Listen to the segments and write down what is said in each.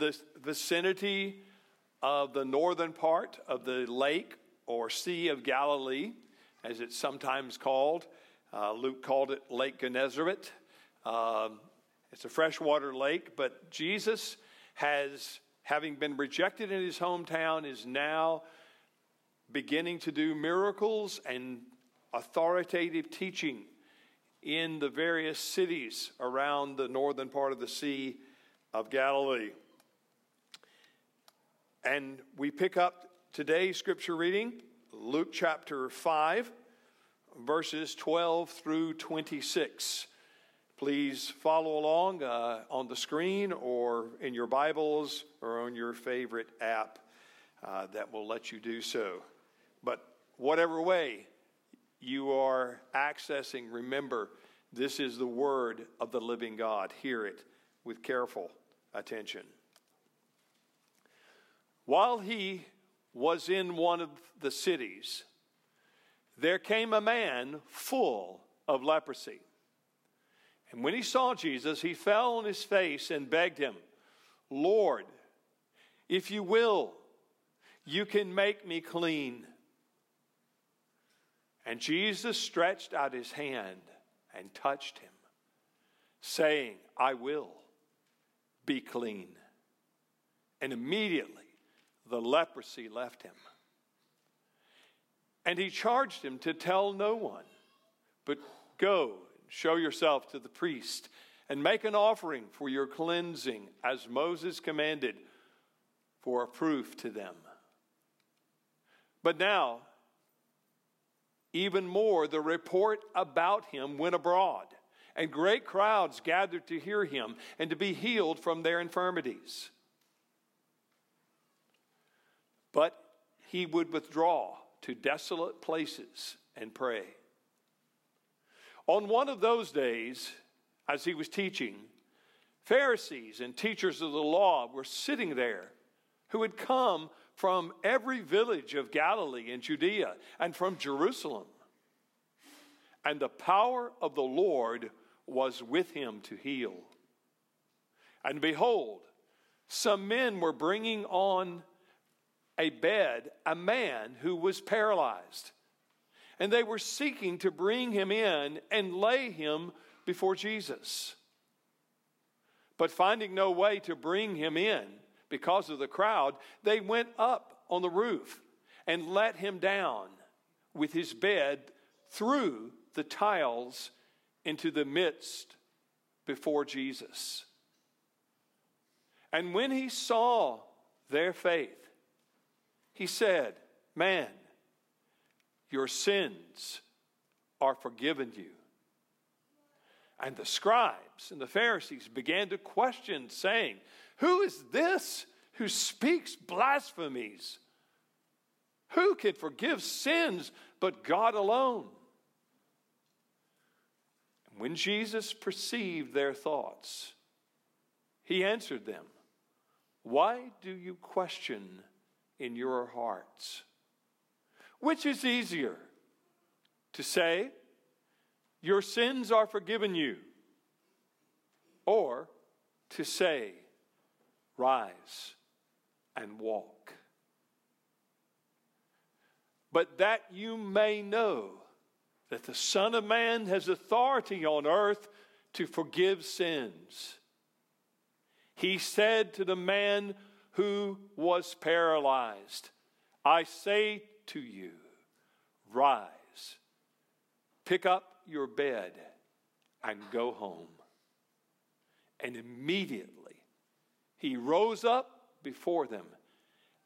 the vicinity of the northern part of the lake or Sea of Galilee, as it's sometimes called. Uh, Luke called it Lake Gennesaret. Um, it's a freshwater lake, but Jesus has, having been rejected in his hometown, is now beginning to do miracles and authoritative teaching in the various cities around the northern part of the Sea of Galilee. And we pick up today's scripture reading, Luke chapter 5, verses 12 through 26. Please follow along uh, on the screen or in your Bibles or on your favorite app uh, that will let you do so. But whatever way you are accessing, remember, this is the word of the living God. Hear it with careful attention. While he was in one of the cities, there came a man full of leprosy. And when he saw Jesus, he fell on his face and begged him, Lord, if you will, you can make me clean. And Jesus stretched out his hand and touched him, saying, I will be clean. And immediately the leprosy left him. And he charged him to tell no one, but go and show yourself to the priest and make an offering for your cleansing as Moses commanded for a proof to them. But now, even more, the report about him went abroad, and great crowds gathered to hear him and to be healed from their infirmities. But he would withdraw to desolate places and pray. On one of those days, as he was teaching, Pharisees and teachers of the law were sitting there who had come from every village of Galilee and Judea and from Jerusalem. And the power of the Lord was with him to heal. And behold, some men were bringing on a bed a man who was paralyzed. And they were seeking to bring him in and lay him before Jesus. But finding no way to bring him in because of the crowd, they went up on the roof and let him down with his bed through the tiles into the midst before Jesus. And when he saw their faith, he said, Man, your sins are forgiven you. And the scribes and the Pharisees began to question, saying, Who is this who speaks blasphemies? Who can forgive sins but God alone? And when Jesus perceived their thoughts, he answered them, Why do you question in your hearts. Which is easier to say, Your sins are forgiven you, or to say, Rise and walk? But that you may know that the Son of Man has authority on earth to forgive sins. He said to the man who was paralyzed. I say to you, rise, pick up your bed, and go home. And immediately he rose up before them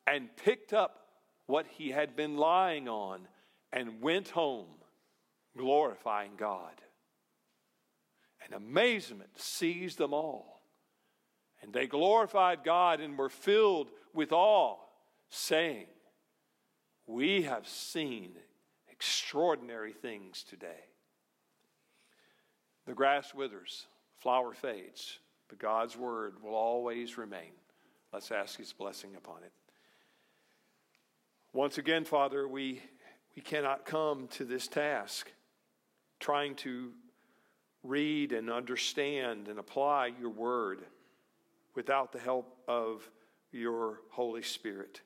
and picked up what he had been lying on and went home, glorifying God. And amazement seized them all. And they glorified God and were filled with awe, saying, We have seen extraordinary things today. The grass withers, flower fades, but God's word will always remain. Let's ask his blessing upon it. Once again, Father, we, we cannot come to this task trying to read and understand and apply your word without the help of your Holy Spirit.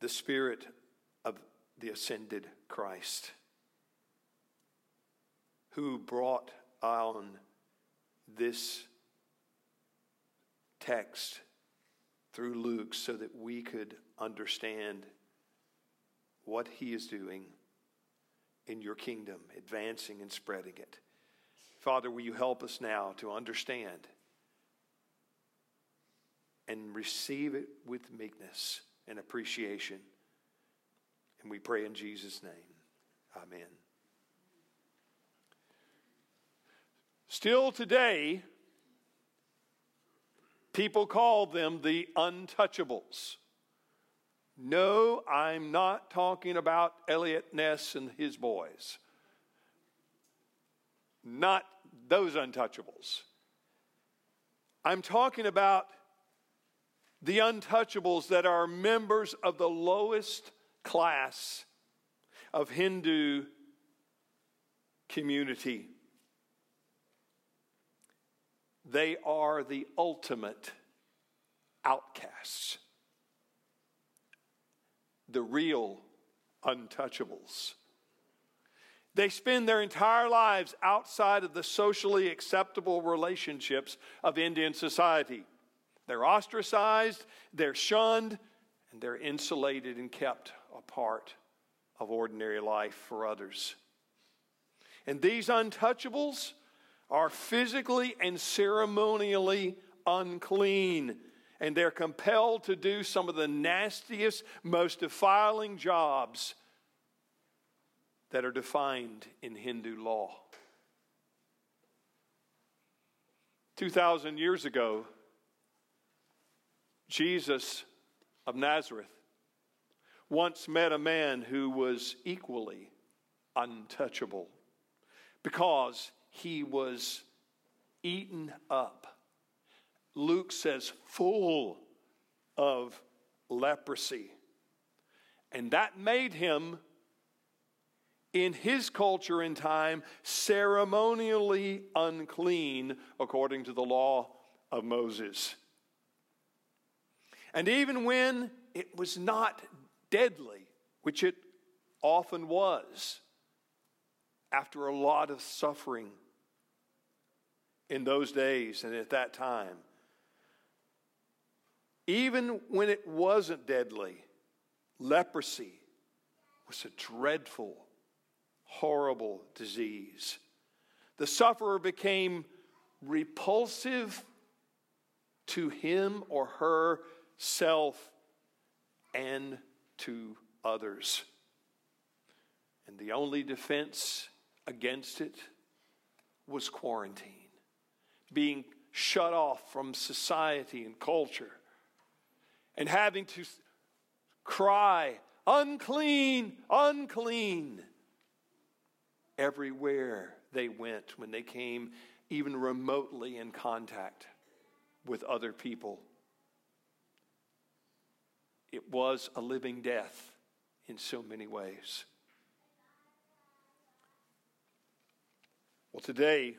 The Spirit of the ascended Christ, who brought on this text through Luke so that we could understand what he is doing in your kingdom, advancing and spreading it. Father, will you help us now to understand and receive it with meekness and appreciation? And we pray in Jesus' name. Amen. Still today, people call them the untouchables. No, I'm not talking about Eliot Ness and his boys. Not those untouchables. I'm talking about the untouchables that are members of the lowest class of Hindu community. They are the ultimate outcasts the real untouchables. They spend their entire lives outside of the socially acceptable relationships of Indian society. They're ostracized, they're shunned, and they're insulated and kept apart of ordinary life for others. And these untouchables are physically and ceremonially unclean and they're compelled to do some of the nastiest, most defiling jobs that are defined in Hindu law. 2,000 years ago, Jesus of Nazareth once met a man who was equally untouchable because he was eaten up Luke says, full of leprosy. And that made him, in his culture and time, ceremonially unclean according to the law of Moses. And even when it was not deadly, which it often was, after a lot of suffering in those days and at that time, even when it wasn't deadly, leprosy was a dreadful, horrible disease. The sufferer became repulsive to him or her self and to others. And the only defense against it was quarantine, being shut off from society and culture and having to cry, unclean, unclean, everywhere they went when they came even remotely in contact with other people. It was a living death in so many ways. Well, today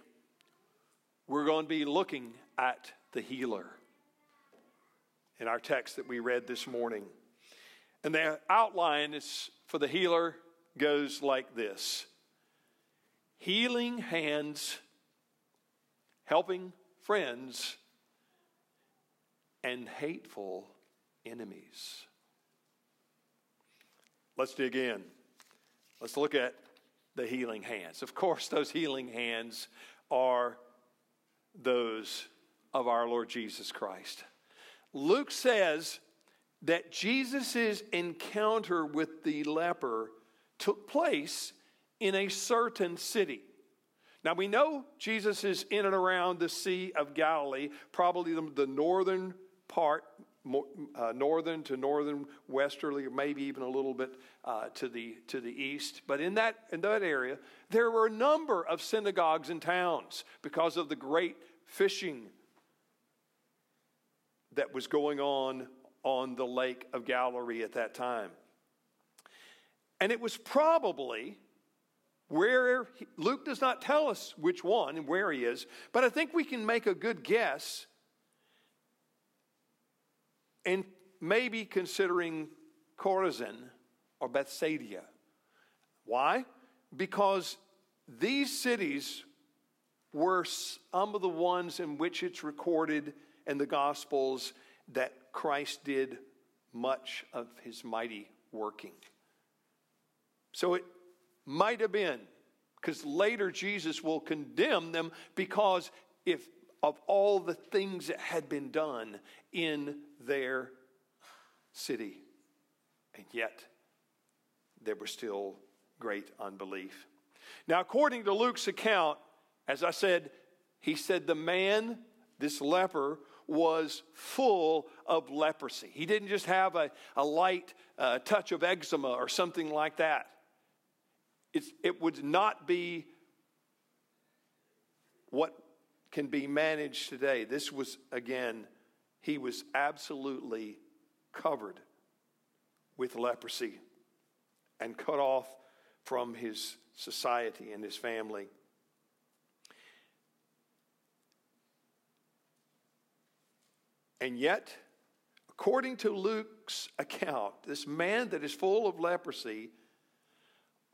we're going to be looking at the healer in our text that we read this morning. And the outline is for the healer goes like this healing hands, helping friends, and hateful enemies. Let's dig in. Let's look at the healing hands. Of course, those healing hands are those of our Lord Jesus Christ. Luke says that Jesus' encounter with the leper took place in a certain city. Now we know Jesus is in and around the Sea of Galilee, probably the, the northern part, uh, northern to northern westerly, or maybe even a little bit uh, to the to the east. But in that in that area, there were a number of synagogues and towns because of the great fishing that was going on on the Lake of Galilee at that time. And it was probably where he, Luke does not tell us which one and where he is, but I think we can make a good guess. And maybe considering Chorazin or Bethsaida. Why? Because these cities were some of the ones in which it's recorded in the Gospels that Christ did much of his mighty working. So it might have been, because later Jesus will condemn them because if of all the things that had been done in their city. And yet, there was still great unbelief. Now, according to Luke's account, as I said, he said the man, this leper, was full of leprosy. He didn't just have a, a light uh, touch of eczema or something like that. It's, it would not be what can be managed today. This was, again, he was absolutely covered with leprosy and cut off from his society and his family. And yet, according to Luke's account, this man that is full of leprosy,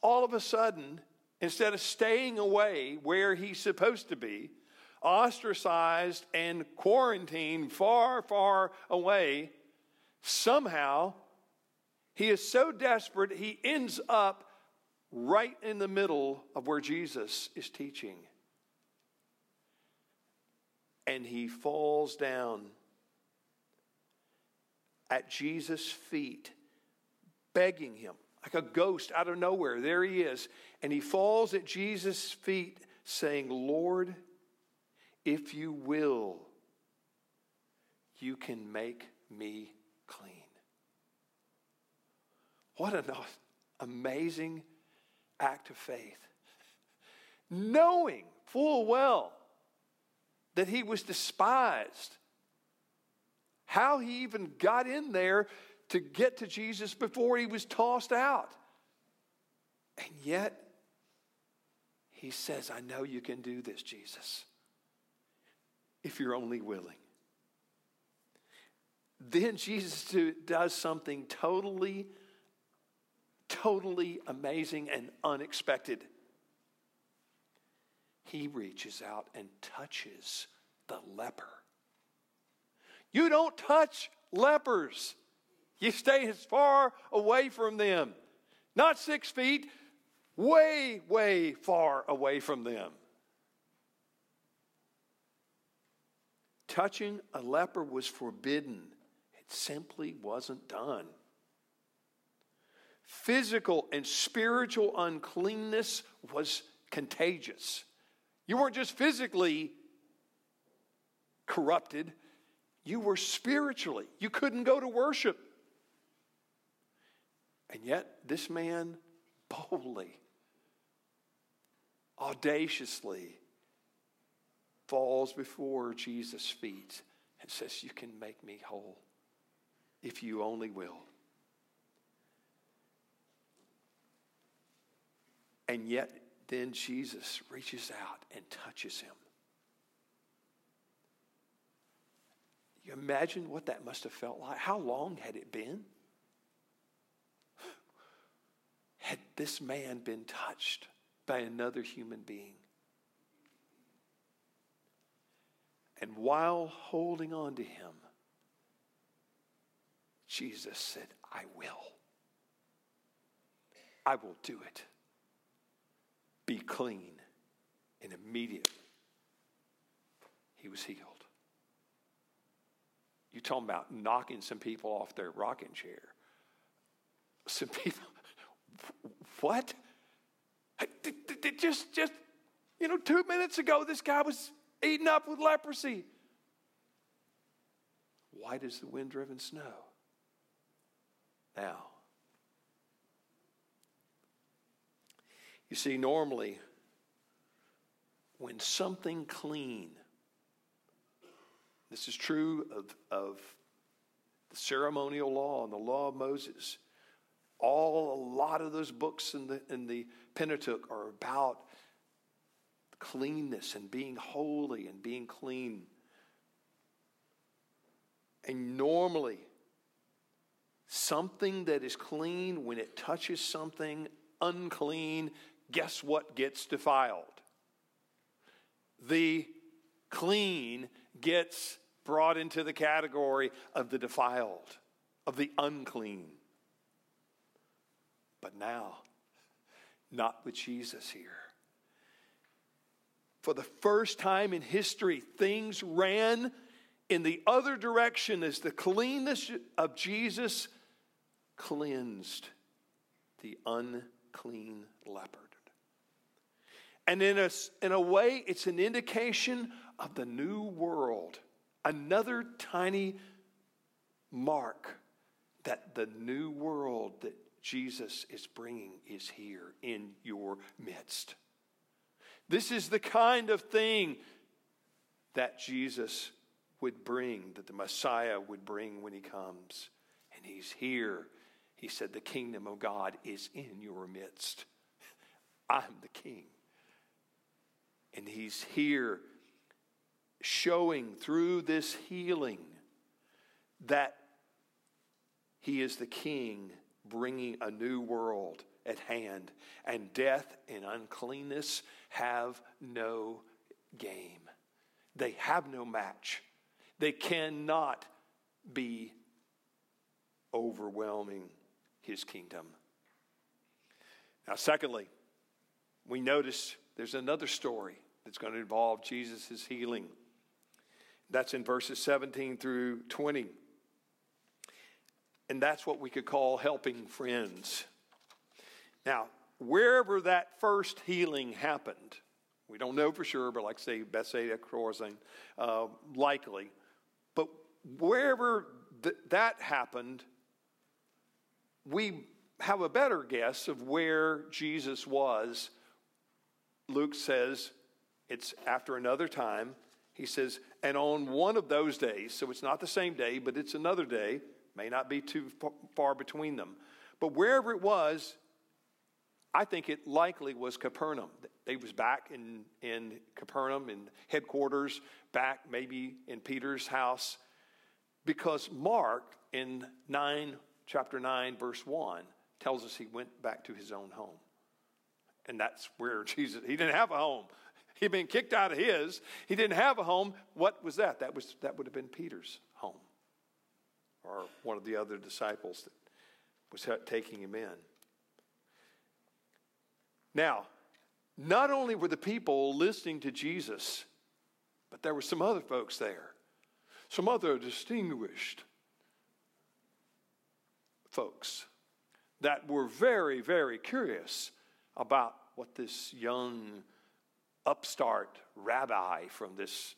all of a sudden, instead of staying away where he's supposed to be, ostracized and quarantined far, far away, somehow he is so desperate he ends up right in the middle of where Jesus is teaching. And he falls down at Jesus' feet, begging him like a ghost out of nowhere. There he is. And he falls at Jesus' feet, saying, Lord, if you will, you can make me clean. What an amazing act of faith. Knowing full well that he was despised, how he even got in there to get to Jesus before he was tossed out. And yet, he says, I know you can do this, Jesus, if you're only willing. Then Jesus does something totally, totally amazing and unexpected. He reaches out and touches the leper. You don't touch lepers. You stay as far away from them. Not six feet, way, way far away from them. Touching a leper was forbidden, it simply wasn't done. Physical and spiritual uncleanness was contagious. You weren't just physically corrupted, you were spiritually. You couldn't go to worship. And yet, this man boldly, audaciously falls before Jesus' feet and says, You can make me whole if you only will. And yet, then Jesus reaches out and touches him. You imagine what that must have felt like? How long had it been? Had this man been touched by another human being? And while holding on to him, Jesus said, I will. I will do it. Be clean. And immediately, he was healed. You're talking about knocking some people off their rocking chair? Some people, what? Just, just, you know, two minutes ago, this guy was eaten up with leprosy. White as the wind driven snow. Now, you see, normally, when something clean this is true of, of the ceremonial law and the law of Moses. All a lot of those books in the in the Pentateuch are about cleanness and being holy and being clean. And normally, something that is clean, when it touches something unclean, guess what gets defiled? The clean gets brought into the category of the defiled, of the unclean. But now, not with Jesus here. For the first time in history, things ran in the other direction as the cleanness of Jesus cleansed the unclean leopard. And in a, in a way, it's an indication of the new world, another tiny mark that the new world that Jesus is bringing is here in your midst. This is the kind of thing that Jesus would bring, that the Messiah would bring when he comes. And he's here. He said, The kingdom of God is in your midst. I'm the king. And he's here showing through this healing that he is the king bringing a new world at hand, and death and uncleanness have no game. They have no match. They cannot be overwhelming his kingdom. Now, secondly, we notice there's another story that's going to involve Jesus' healing. That's in verses 17 through 20. And that's what we could call helping friends. Now, wherever that first healing happened, we don't know for sure, but like say Bethsaida, Chorazin, uh, likely. But wherever th- that happened, we have a better guess of where Jesus was. Luke says it's after another time. He says, and on one of those days, so it's not the same day, but it's another day, may not be too far between them. But wherever it was, I think it likely was Capernaum. They was back in, in Capernaum in headquarters, back maybe in Peter's house, because Mark in 9, chapter 9, verse 1, tells us he went back to his own home. And that's where Jesus, he didn't have a home. He'd been kicked out of his. He didn't have a home. What was that? That, was, that would have been Peter's home or one of the other disciples that was taking him in. Now, not only were the people listening to Jesus, but there were some other folks there, some other distinguished folks that were very, very curious about what this young upstart rabbi from this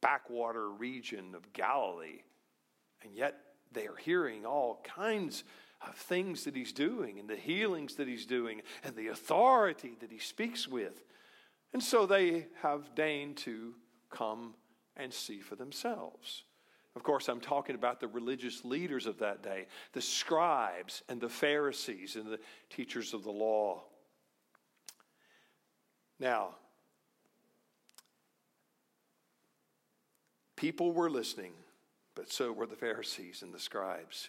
backwater region of Galilee, and yet they are hearing all kinds of things that he's doing and the healings that he's doing and the authority that he speaks with. And so they have deigned to come and see for themselves. Of course, I'm talking about the religious leaders of that day, the scribes and the Pharisees and the teachers of the law. Now, people were listening, but so were the Pharisees and the scribes.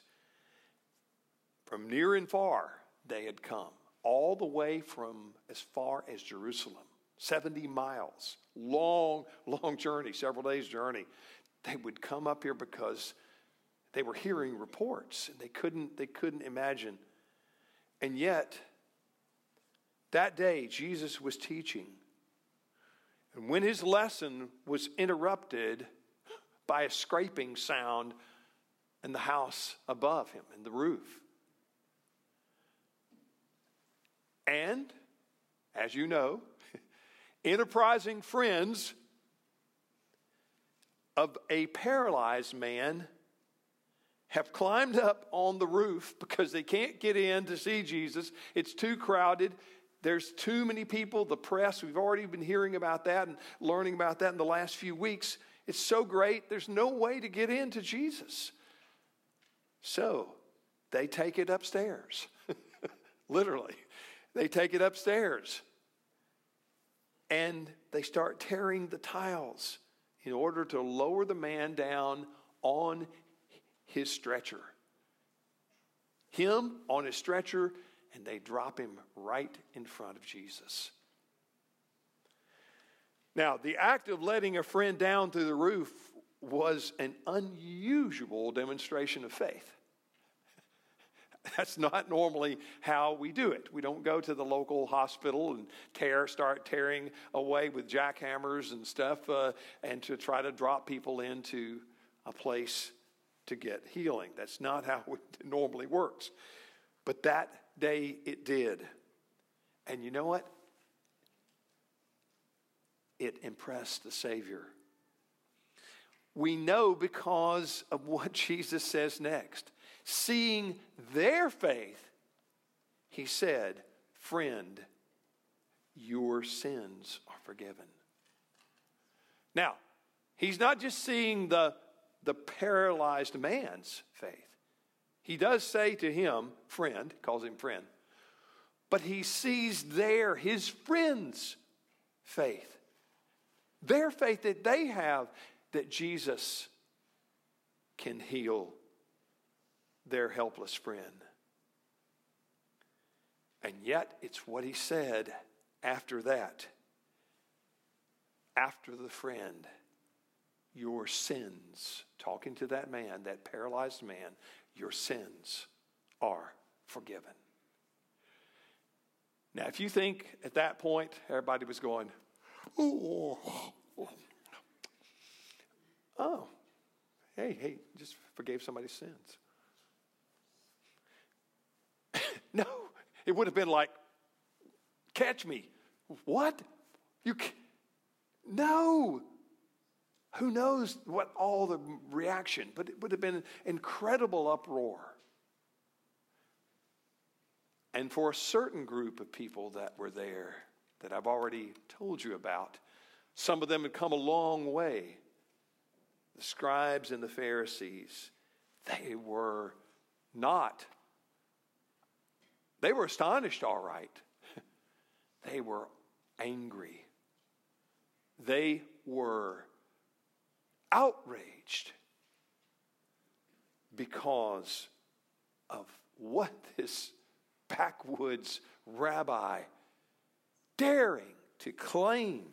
From near and far, they had come, all the way from as far as Jerusalem, 70 miles, long, long journey, several days' journey. They would come up here because they were hearing reports and they couldn't, they couldn't imagine. And yet, that day, Jesus was teaching. And when his lesson was interrupted by a scraping sound in the house above him, in the roof. And, as you know, enterprising friends of a paralyzed man have climbed up on the roof because they can't get in to see Jesus. It's too crowded. There's too many people, the press, we've already been hearing about that and learning about that in the last few weeks. It's so great, there's no way to get in to Jesus. So they take it upstairs. Literally, they take it upstairs. And they start tearing the tiles in order to lower the man down on his stretcher. Him on his stretcher, and they drop him right in front of Jesus. Now, the act of letting a friend down through the roof was an unusual demonstration of faith. That's not normally how we do it. We don't go to the local hospital and tear, start tearing away with jackhammers and stuff, uh, and to try to drop people into a place to get healing. That's not how it normally works. But that day it did. And you know what? It impressed the Savior. We know because of what Jesus says next. Seeing their faith, he said, Friend, your sins are forgiven. Now, he's not just seeing the, the paralyzed man's faith. He does say to him, friend, calls him friend, but he sees there his friend's faith. Their faith that they have that Jesus can heal their helpless friend. And yet, it's what he said after that. After the friend, your sins, talking to that man, that paralyzed man, your sins are forgiven. Now, if you think at that point everybody was going, oh, oh, hey, hey, just forgave somebody's sins. no, it would have been like, catch me. What? You no. Who knows what all the reaction, but it would have been an incredible uproar. And for a certain group of people that were there, that I've already told you about, some of them had come a long way. The scribes and the Pharisees, they were not, they were astonished, all right. they were angry. They were outraged because of what this backwoods rabbi daring to claim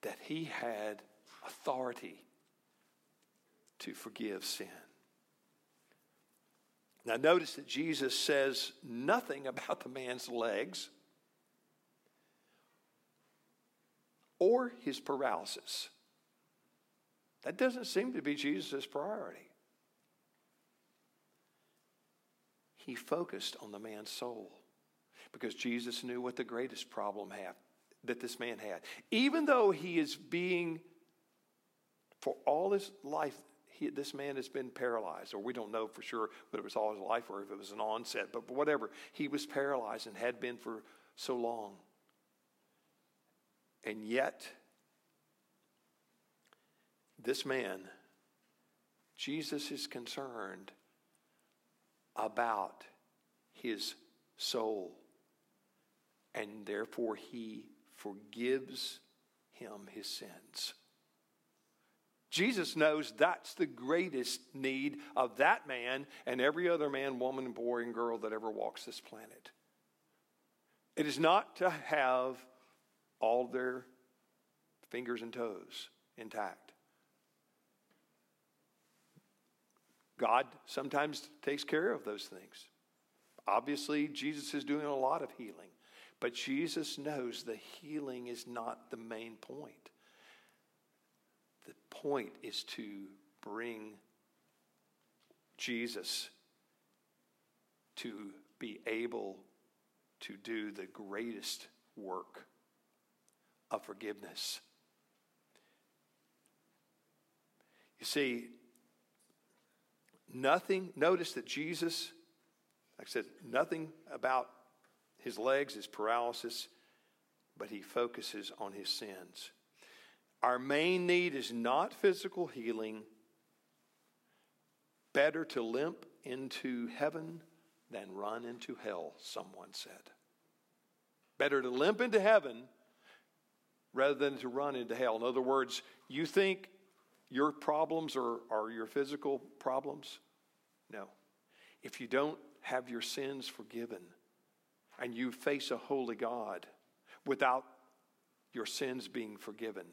that he had authority to forgive sin. Now, notice that Jesus says nothing about the man's legs or his paralysis. That doesn't seem to be Jesus' priority. He focused on the man's soul because Jesus knew what the greatest problem had, that this man had. Even though he is being, for all his life, he, this man has been paralyzed, or we don't know for sure whether it was all his life or if it was an onset, but whatever, he was paralyzed and had been for so long. And yet, this man, Jesus is concerned about his soul, and therefore he forgives him his sins. Jesus knows that's the greatest need of that man and every other man, woman, boy, and girl that ever walks this planet. It is not to have all their fingers and toes intact. God sometimes takes care of those things. Obviously, Jesus is doing a lot of healing, but Jesus knows the healing is not the main point. The point is to bring Jesus to be able to do the greatest work of forgiveness. You see, Nothing, notice that Jesus, like I said, nothing about his legs, his paralysis, but he focuses on his sins. Our main need is not physical healing. Better to limp into heaven than run into hell, someone said. Better to limp into heaven rather than to run into hell. In other words, you think your problems are, are your physical problems? No. If you don't have your sins forgiven and you face a holy God without your sins being forgiven,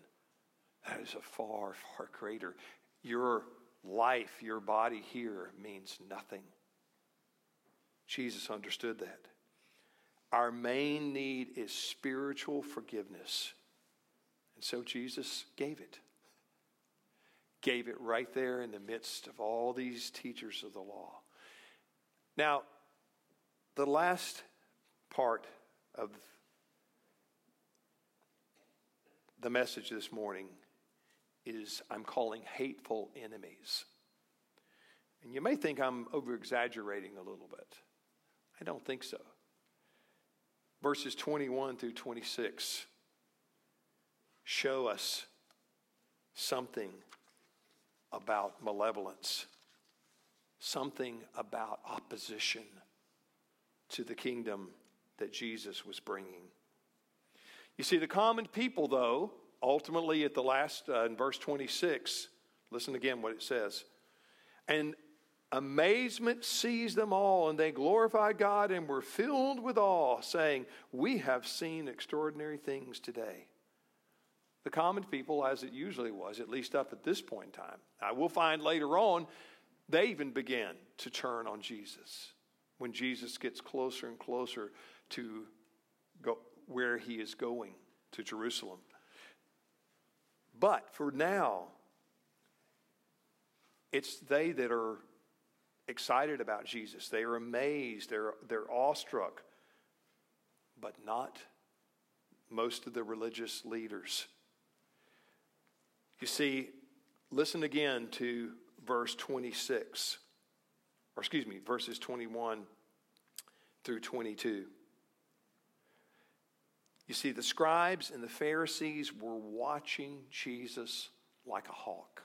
that is a far, far greater. Your life, your body here means nothing. Jesus understood that. Our main need is spiritual forgiveness. And so Jesus gave it. Gave it right there in the midst of all these teachers of the law. Now, the last part of the message this morning is I'm calling hateful enemies. And you may think I'm over exaggerating a little bit. I don't think so. Verses 21 through 26 show us something about malevolence, something about opposition to the kingdom that Jesus was bringing. You see, the common people, though, ultimately at the last, uh, in verse 26, listen again what it says. And amazement seized them all, and they glorified God and were filled with awe, saying, We have seen extraordinary things today. The common people, as it usually was, at least up at this point in time. I will find later on, they even begin to turn on Jesus when Jesus gets closer and closer to go where he is going to Jerusalem. But for now, it's they that are excited about Jesus. They are amazed, they're, they're awestruck, but not most of the religious leaders. You see, listen again to verse 26, or excuse me, verses 21 through 22. You see, the scribes and the Pharisees were watching Jesus like a hawk.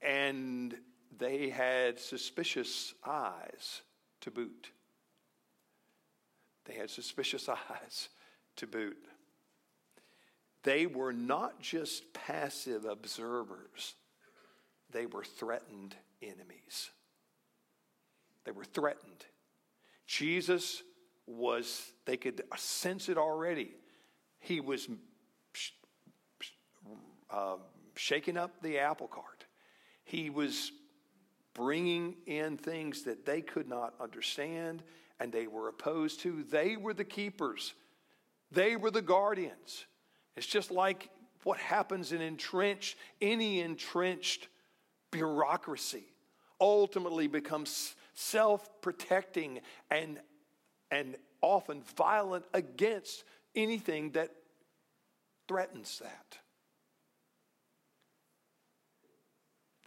And they had suspicious eyes to boot. They had suspicious eyes to boot. They were not just passive observers, they were threatened enemies. They were threatened. Jesus was, they could sense it already. He was uh, shaking up the apple cart. He was bringing in things that they could not understand and they were opposed to. They were the keepers, they were the guardians. It's just like what happens in entrenched, any entrenched bureaucracy ultimately becomes self protecting and and often violent against anything that threatens that.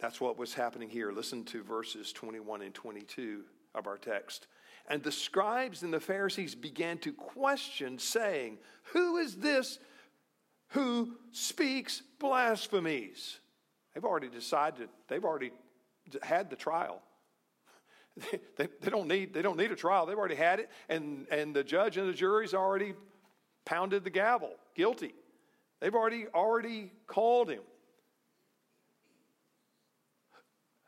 That's what was happening here. Listen to verses 21 and 22 of our text. And the scribes and the Pharisees began to question, saying, Who is this who speaks blasphemies? They've already decided, they've already had the trial. They, they, don't need, they don't need a trial. They've already had it, and, and the judge and the jury's already pounded the gavel, guilty. They've already, already called him.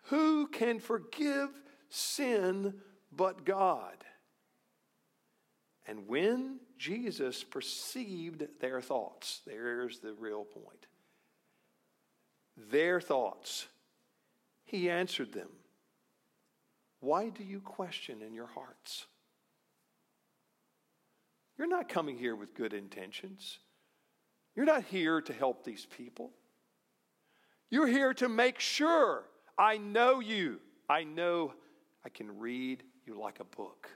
Who can forgive sin but God? And when Jesus perceived their thoughts, there's the real point. Their thoughts, he answered them why do you question in your hearts? You're not coming here with good intentions. You're not here to help these people. You're here to make sure I know you. I know I can read you like a book.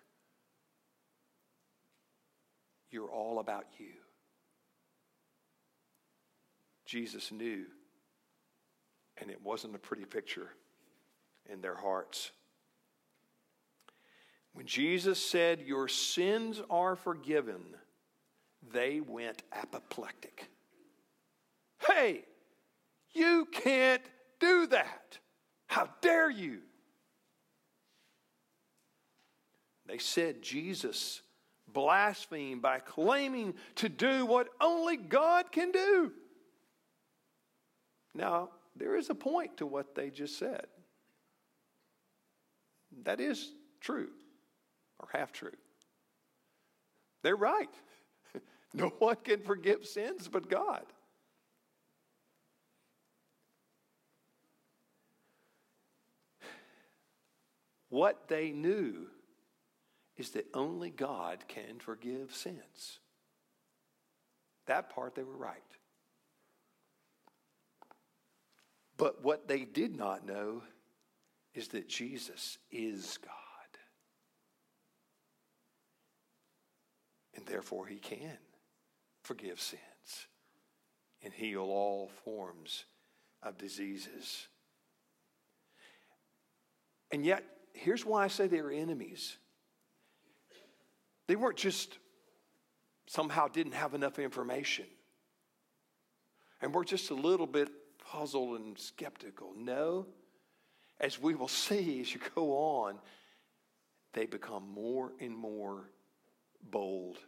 You're all about you. Jesus knew, and it wasn't a pretty picture in their hearts. When Jesus said, Your sins are forgiven, they went apoplectic. Hey, you can't do that. How dare you? They said Jesus blasphemed by claiming to do what only God can do. Now, there is a point to what they just said. That is true, or half true. They're right. No one can forgive sins but God. What they knew is that only God can forgive sins. That part they were right. But what they did not know is that Jesus is God. And therefore, he can forgive sins and heal all forms of diseases. And yet, here's why I say they are enemies. They weren't just somehow didn't have enough information and we're just a little bit puzzled and skeptical. No, as we will see as you go on, they become more and more bold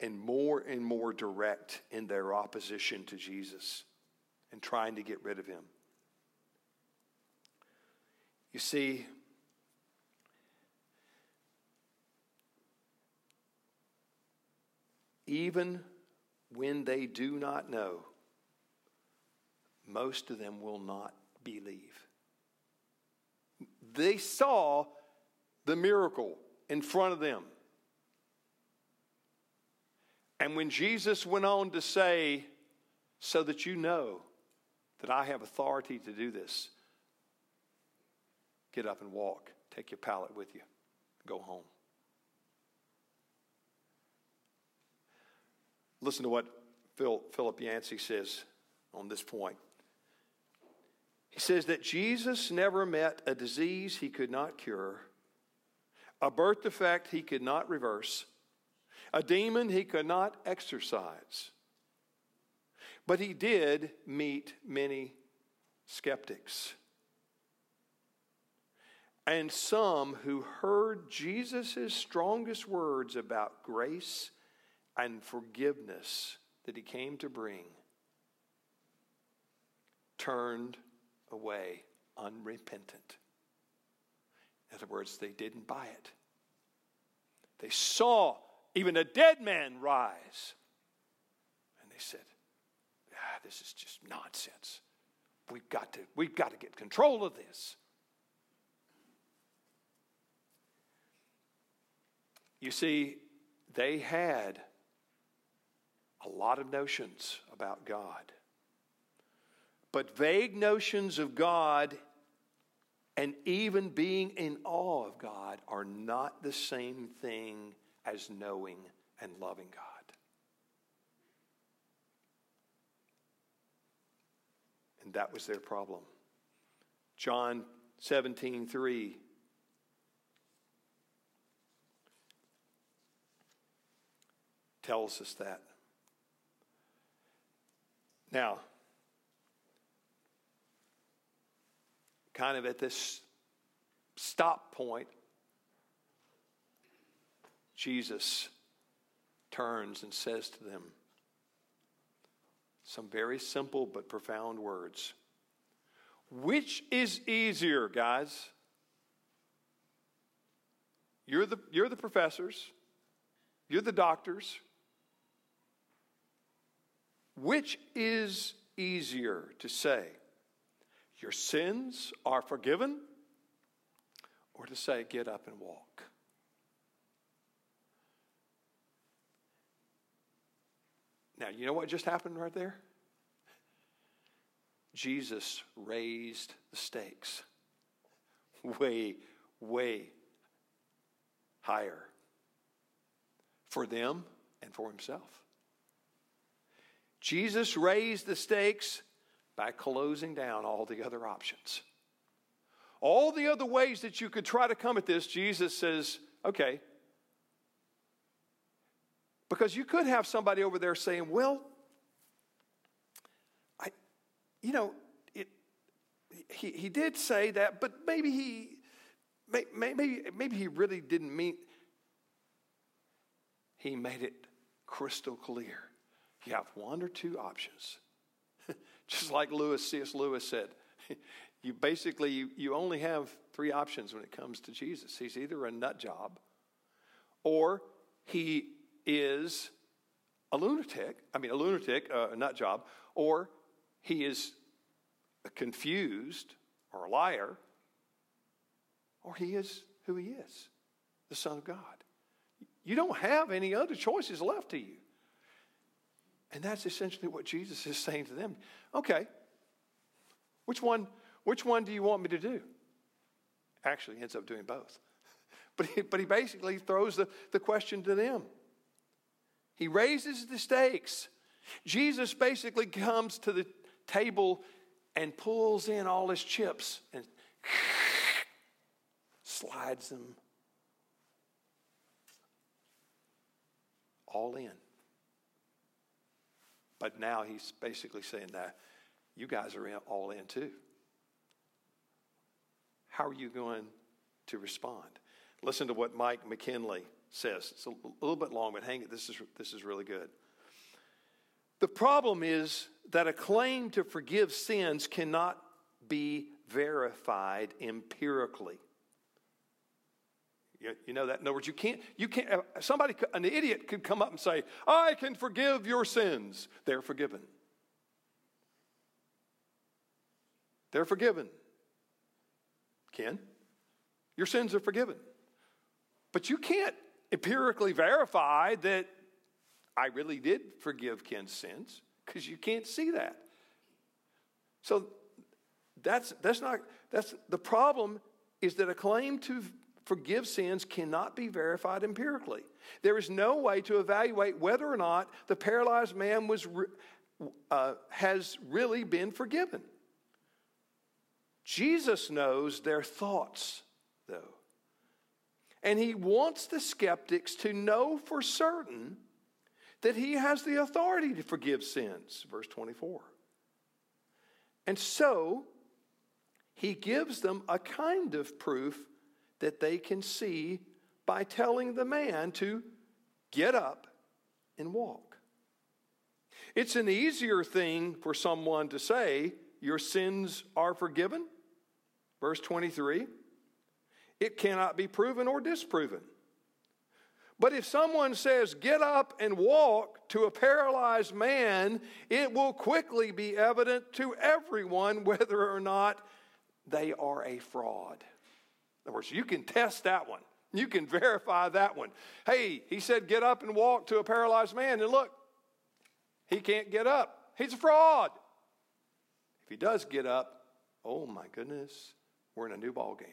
and more and more direct in their opposition to Jesus and trying to get rid of him. You see, even when they do not know, most of them will not believe. They saw the miracle in front of them. And when Jesus went on to say, so that you know that I have authority to do this, get up and walk. Take your pallet with you. Go home. Listen to what Phil, Philip Yancey says on this point. He says that Jesus never met a disease he could not cure, a birth defect he could not reverse, a demon he could not exorcise. But he did meet many skeptics. And some who heard Jesus' strongest words about grace and forgiveness that he came to bring turned away unrepentant. In other words, they didn't buy it. They saw even a dead man rise. And they said, ah, This is just nonsense. We've got to, we've got to get control of this. You see, they had a lot of notions about God. But vague notions of God and even being in awe of God are not the same thing as knowing and loving God. And that was their problem. John 17, 3. tells us that. Now, kind of at this stop point, Jesus turns and says to them some very simple but profound words. Which is easier, guys? You're the, you're the professors, you're the doctors. Which is easier to say? Your sins are forgiven, or to say, get up and walk? Now, you know what just happened right there? Jesus raised the stakes way, way higher for them and for himself. Jesus raised the stakes by closing down all the other options. All the other ways that you could try to come at this, Jesus says, okay, because you could have somebody over there saying, well, I, you know, it, he, he did say that, but maybe he, maybe, maybe he really didn't mean, he made it crystal clear. You have one or two options. Just like Lewis, C.S. Lewis said, you basically, you, you only have three options when it comes to Jesus. He's either a nut job, or he is a lunatic, I mean, a lunatic, uh, a nut job, or he is confused or a liar, or he is who he is, the Son of God. You don't have any other choices left to you. And that's essentially what Jesus is saying to them. Okay, which one, which one do you want me to do? Actually, he ends up doing both. But he, but he basically throws the, the question to them. He raises the stakes. Jesus basically comes to the table and pulls in all his chips and slides them all in. But now he's basically saying that you guys are in, all in too. How are you going to respond? Listen to what Mike McKinley says. It's a little bit long, but hang it. This is, this is really good. The problem is that a claim to forgive sins cannot be verified empirically. You, you, know that? In other words, you can't, you can't, uh, somebody, an idiot could come up and say, I can forgive your sins. They're forgiven. They're forgiven. Ken, your sins are forgiven. But you can't empirically verify that I really did forgive Ken's sins because you can't see that. So that's, that's not, that's the problem is that a claim to forgive sins cannot be verified empirically. There is no way to evaluate whether or not the paralyzed man was, uh, has really been forgiven. Jesus knows their thoughts, though. And he wants the skeptics to know for certain that he has the authority to forgive sins. Verse 24. And so, he gives them a kind of proof that they can see by telling the man to get up and walk. It's an easier thing for someone to say, Your sins are forgiven. Verse 23 it cannot be proven or disproven. But if someone says, Get up and walk to a paralyzed man, it will quickly be evident to everyone whether or not they are a fraud. In other words, you can test that one. You can verify that one. Hey, he said, Get up and walk to a paralyzed man, and look, he can't get up. He's a fraud. If he does get up, oh my goodness, we're in a new ball game.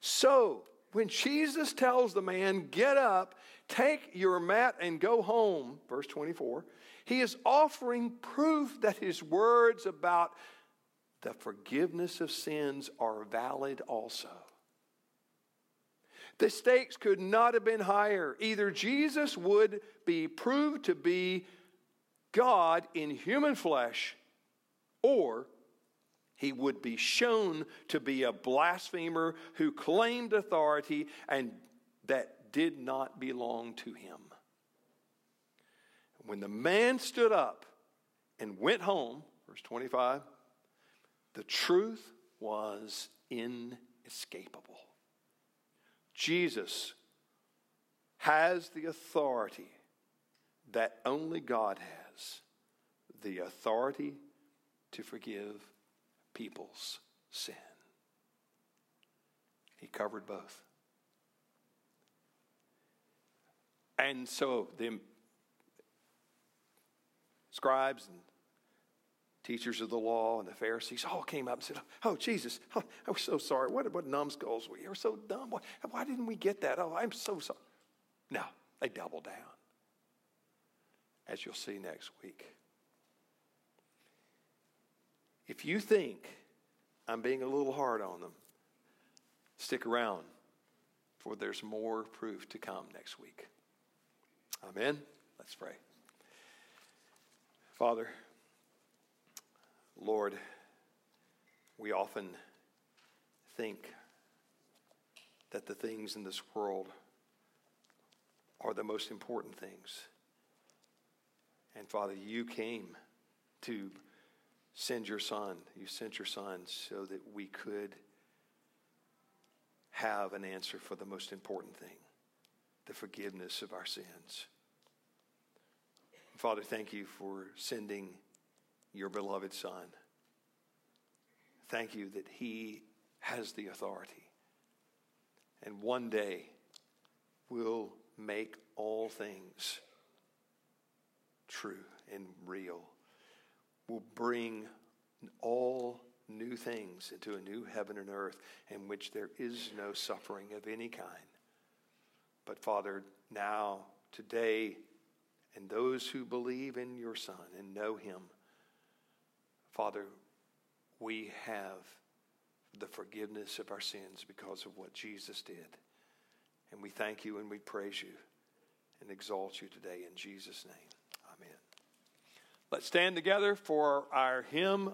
So, when Jesus tells the man, Get up, take your mat, and go home, verse 24, he is offering proof that his words about the forgiveness of sins are valid also. The stakes could not have been higher. Either Jesus would be proved to be God in human flesh, or he would be shown to be a blasphemer who claimed authority and that did not belong to him. When the man stood up and went home, verse 25, the truth was inescapable. Jesus has the authority that only God has the authority to forgive people's sin. He covered both. And so the scribes and teachers of the law and the Pharisees all came up and said, Oh, Jesus, oh, I was so sorry. What, what numbskulls we are so dumb. Why, why didn't we get that? Oh, I'm so sorry. No, they double down, as you'll see next week. If you think I'm being a little hard on them, stick around, for there's more proof to come next week. Amen. Let's pray. Father, Lord, We often think that the things in this world are the most important things. And Father, you came to send your son. You sent your son so that we could have an answer for the most important thing the forgiveness of our sins. Father, thank you for sending your beloved son. Thank you that he has the authority. And one day will make all things true and real. Will bring all new things into a new heaven and earth in which there is no suffering of any kind. But Father, now, today, and those who believe in your Son and know him, Father, we have the forgiveness of our sins because of what Jesus did. And we thank you and we praise you and exalt you today in Jesus' name. Let's stand together for our hymn.